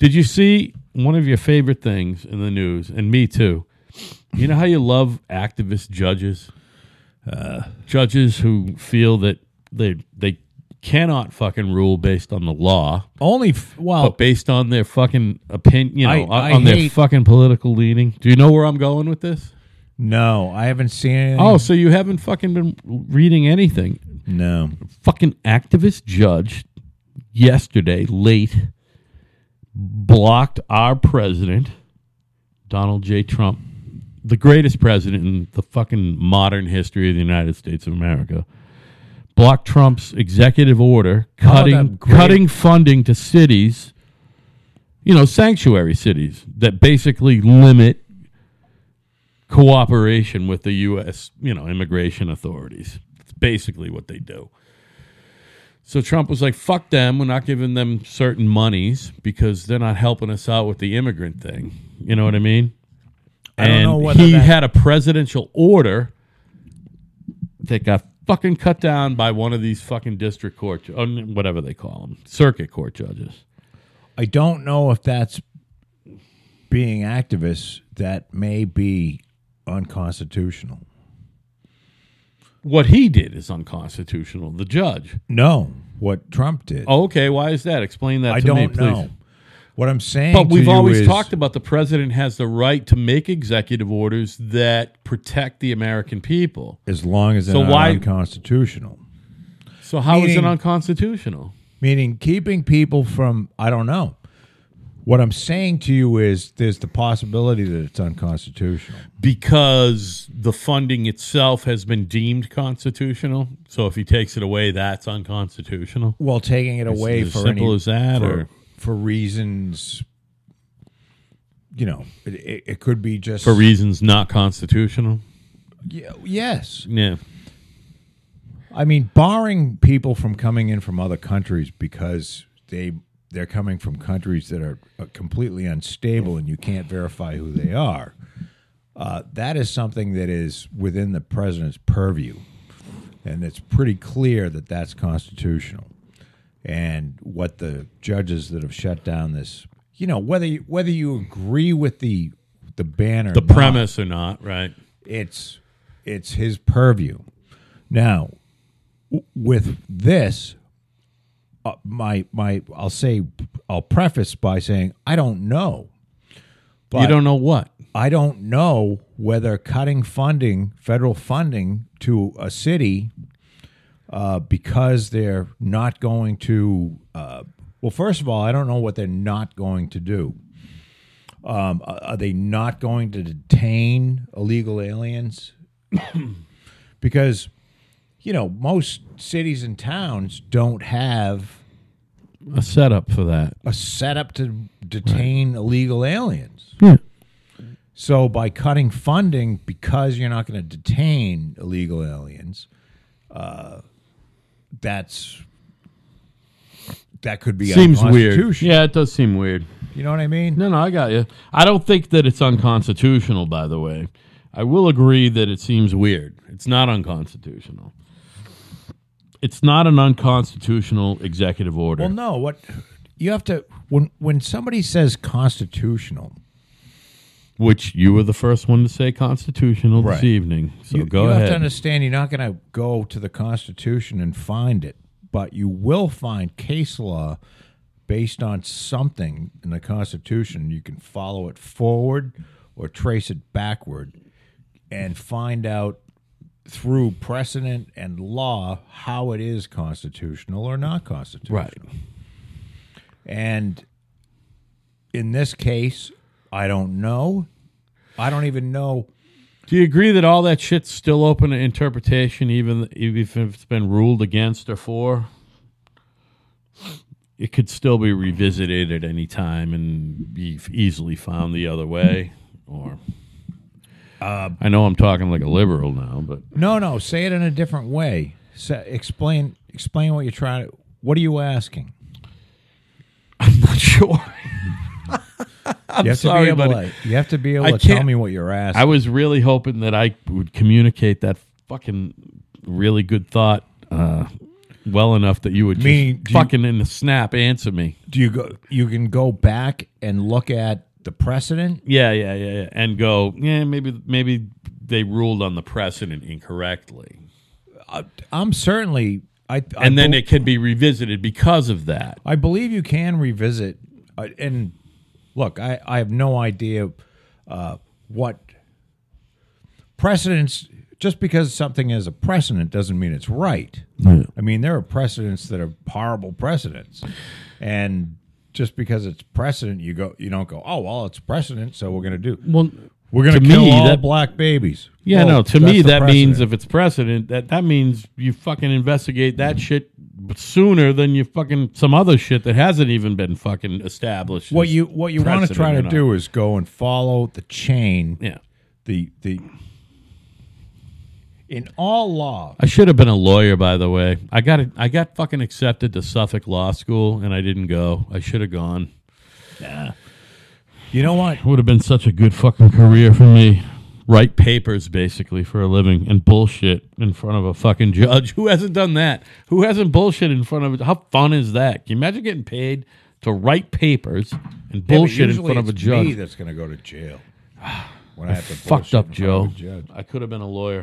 Did you see one of your favorite things in the news, and me too? You know how you love activist judges, uh, judges who feel that they they cannot fucking rule based on the law, Only f- well, but based on their fucking opinion, you know, I- on, I on their hate- fucking political leaning. Do you know where I'm going with this? no, I haven't seen anything. Oh, so you haven't fucking been reading anything? no. fucking activist judge yesterday late blocked our president Donald J. Trump the greatest president in the fucking modern history of the United States of America blocked Trump's executive order oh, cutting that great- cutting funding to cities you know sanctuary cities that basically limit cooperation with the US you know immigration authorities. It's basically what they do so Trump was like, fuck them. We're not giving them certain monies because they're not helping us out with the immigrant thing. You know what I mean? I don't and know whether he that- had a presidential order that got fucking cut down by one of these fucking district court, or um, whatever they call them, circuit court judges. I don't know if that's being activists that may be unconstitutional. What he did is unconstitutional. The judge. No, what Trump did. Oh, okay. Why is that? Explain that I to don't me, please. know. What I'm saying, But we've always is- talked about the president has the right to make executive orders that protect the American people. as long as they're So not why- unconstitutional. So how is it unconstitutional? Meaning keeping people from I don't know. What I'm saying to you is there's the possibility that it's unconstitutional. Because the funding itself has been deemed constitutional. So if he takes it away, that's unconstitutional. Well, taking it away as for simple any, as that, for, or- for reasons, you know, it, it, it could be just For reasons not constitutional. Yeah, yes. Yeah. I mean, barring people from coming in from other countries because they they're coming from countries that are uh, completely unstable and you can't verify who they are. Uh, that is something that is within the president's purview, and it's pretty clear that that's constitutional. And what the judges that have shut down this, you know, whether you, whether you agree with the the ban or The not, premise or not, right? it's it's his purview. Now, w- with this, uh, my my I'll say I'll preface by saying I don't know. But you don't know what. I don't know whether cutting funding, federal funding to a city, uh, because they're not going to. Uh, well, first of all, I don't know what they're not going to do. Um, are are they not going to detain illegal aliens? because, you know, most cities and towns don't have A setup for that. a setup to detain illegal aliens. Yeah. So by cutting funding because you're not going to detain illegal aliens, uh, that's that could be Seems weird. Yeah, it does seem weird. You know what I mean? No, no, I got you. I don't think that it's unconstitutional, by the way. I will agree that it seems weird. It's not unconstitutional. It's not an unconstitutional executive order. Well, no. What you have to when when somebody says constitutional, which you were the first one to say constitutional Right. this evening. So you, go you ahead. have to understand you're not going to go to the Constitution and find it, but you will find case law based on something in the Constitution. You can follow it forward or trace it backward and find out through precedent and law how it is constitutional or not constitutional. right. And in this case, I don't know. I don't even know. Do you agree that all that shit's still open to interpretation, even if it's been ruled against or for? It could still be revisited at any time and be easily found the other way. Or, I know I'm talking like a liberal now, but No, no. Say it in a different way. Say, explain. Explain what you're trying to. What are you asking? I'm not sure. I'm you have sorry, to be able buddy. to. You have to be able I to tell me what you're asking. I was really hoping that I would communicate that fucking really good thought uh, well enough that you would just Meaning, do you- fucking in the snap answer me. Do you go? You can go back and look at the precedent. Yeah, yeah, yeah, yeah, and go. Yeah, maybe maybe they ruled on the precedent incorrectly, I'm certainly. I, I and then it can be revisited because of that. I believe you can revisit. Uh, and look, I, I have no idea uh, what precedents. Just because something is a precedent doesn't mean it's right. I mean, there are precedents that are horrible precedents, and just because it's precedent, you go, you don't go, oh well, it's precedent, so we're going to do. Well, We're going to to kill me, all that- black babies. Yeah, Well, no. To me, that means if it's precedent, that that means you fucking investigate that shit sooner than you fucking some other shit that hasn't even been fucking established. what you what you want to try to do is go and follow the chain. Yeah, The the in all law, I should have been a lawyer. By the way, I got. I got fucking accepted to Suffolk Law School, and I didn't go. I should have gone. you know what? It would have been such a good fucking career for me. Write papers basically for a living and bullshit in front of a fucking judge. Who hasn't done that? Who hasn't bullshit in front of? How fun is that? Can you imagine getting paid to write papers and Yeah, bullshit in usually front of a judge? Me that's going to go to jail. When I have to Fucked up, in Joe. judge. I could have been a lawyer.